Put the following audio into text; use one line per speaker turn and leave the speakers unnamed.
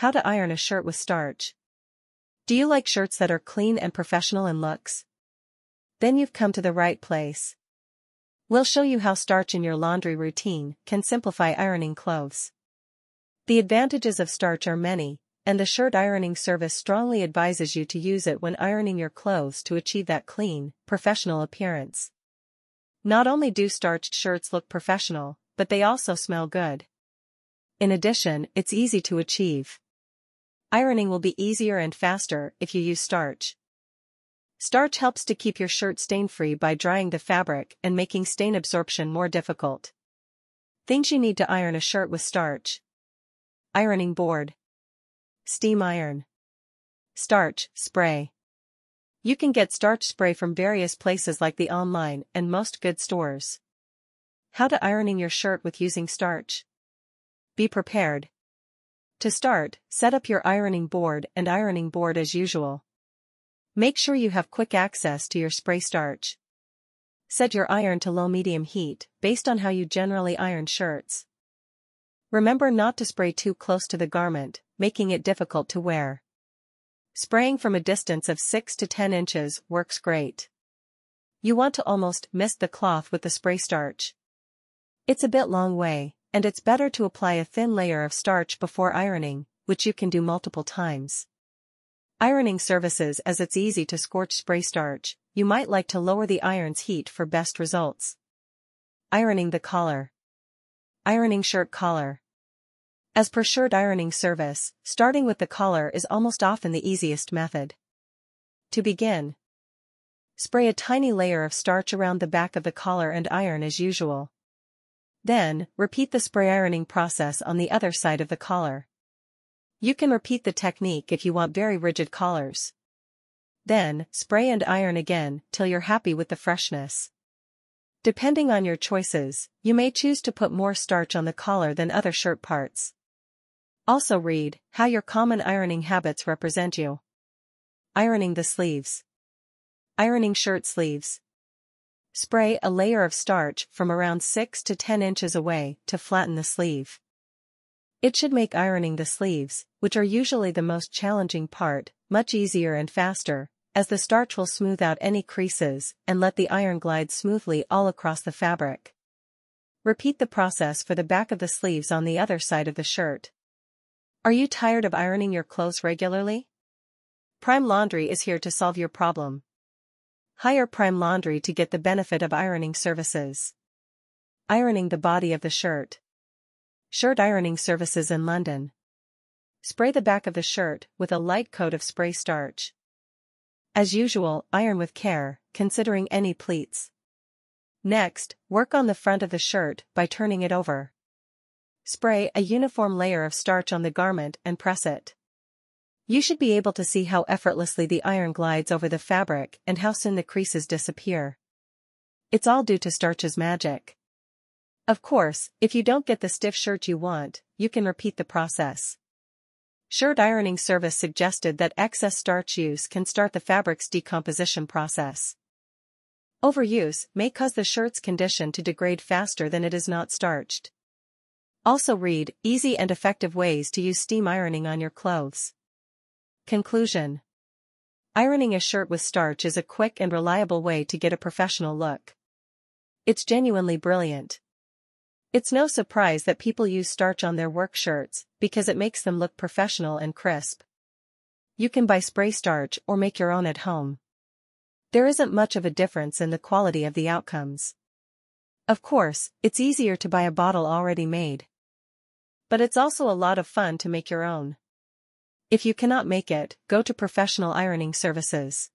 How to iron a shirt with starch. Do you like shirts that are clean and professional in looks? Then you've come to the right place. We'll show you how starch in your laundry routine can simplify ironing clothes. The advantages of starch are many, and the shirt ironing service strongly advises you to use it when ironing your clothes to achieve that clean, professional appearance. Not only do starched shirts look professional, but they also smell good. In addition, it's easy to achieve. Ironing will be easier and faster if you use starch. Starch helps to keep your shirt stain-free by drying the fabric and making stain absorption more difficult. Things you need to iron a shirt with starch. Ironing board. Steam iron. Starch, spray. You can get starch spray from various places like the online and most good stores. How to ironing your shirt with using starch. Be prepared. To start, set up your ironing board and ironing board as usual. Make sure you have quick access to your spray starch. Set your iron to low-medium heat, based on how you generally iron shirts. Remember not to spray too close to the garment, making it difficult to wear. Spraying from a distance of 6 to 10 inches works great. You want to almost mist the cloth with the spray starch. It's a bit long way, and it's better to apply a thin layer of starch before ironing, which you can do multiple times. Ironing services as it's easy to scorch spray starch, you might like to lower the iron's heat for best results. Ironing the collar. Ironing shirt collar. As per shirt ironing service, starting with the collar is almost often the easiest method. To begin, spray a tiny layer of starch around the back of the collar and iron as usual. Then, repeat the spray ironing process on the other side of the collar. You can repeat the technique if you want very rigid collars. Then, spray and iron again till you're happy with the freshness. Depending on your choices, you may choose to put more starch on the collar than other shirt parts. Also read, how your common ironing habits represent you. Ironing the sleeves. Ironing shirt sleeves. Spray a layer of starch from around 6 to 10 inches away to flatten the sleeve. It should make ironing the sleeves, which are usually the most challenging part, much easier and faster, as the starch will smooth out any creases and let the iron glide smoothly all across the fabric. Repeat the process for the back of the sleeves on the other side of the shirt. Are you tired of ironing your clothes regularly? Prime Laundry is here to solve your problem. Hire Prime Laundry to get the benefit of ironing services. Ironing the body of the shirt. Shirt ironing services in London. Spray the back of the shirt with a light coat of spray starch. As usual, iron with care, considering any pleats. Next, work on the front of the shirt by turning it over. Spray a uniform layer of starch on the garment and press it. You should be able to see how effortlessly the iron glides over the fabric and how soon the creases disappear. It's all due to starch's magic. Of course, if you don't get the stiff shirt you want, you can repeat the process. Shirt ironing service suggested that excess starch use can start the fabric's decomposition process. Overuse may cause the shirt's condition to degrade faster than it is not starched. Also read, easy and effective ways to use steam ironing on your clothes. Conclusion Ironing a shirt with starch is a quick and reliable way to get a professional look. It's genuinely brilliant. It's no surprise that people use starch on their work shirts, because it makes them look professional and crisp. You can buy spray starch or make your own at home. There isn't much of a difference in the quality of the outcomes. Of course, it's easier to buy a bottle already made. But it's also a lot of fun to make your own. If you cannot make it, go to professional ironing services.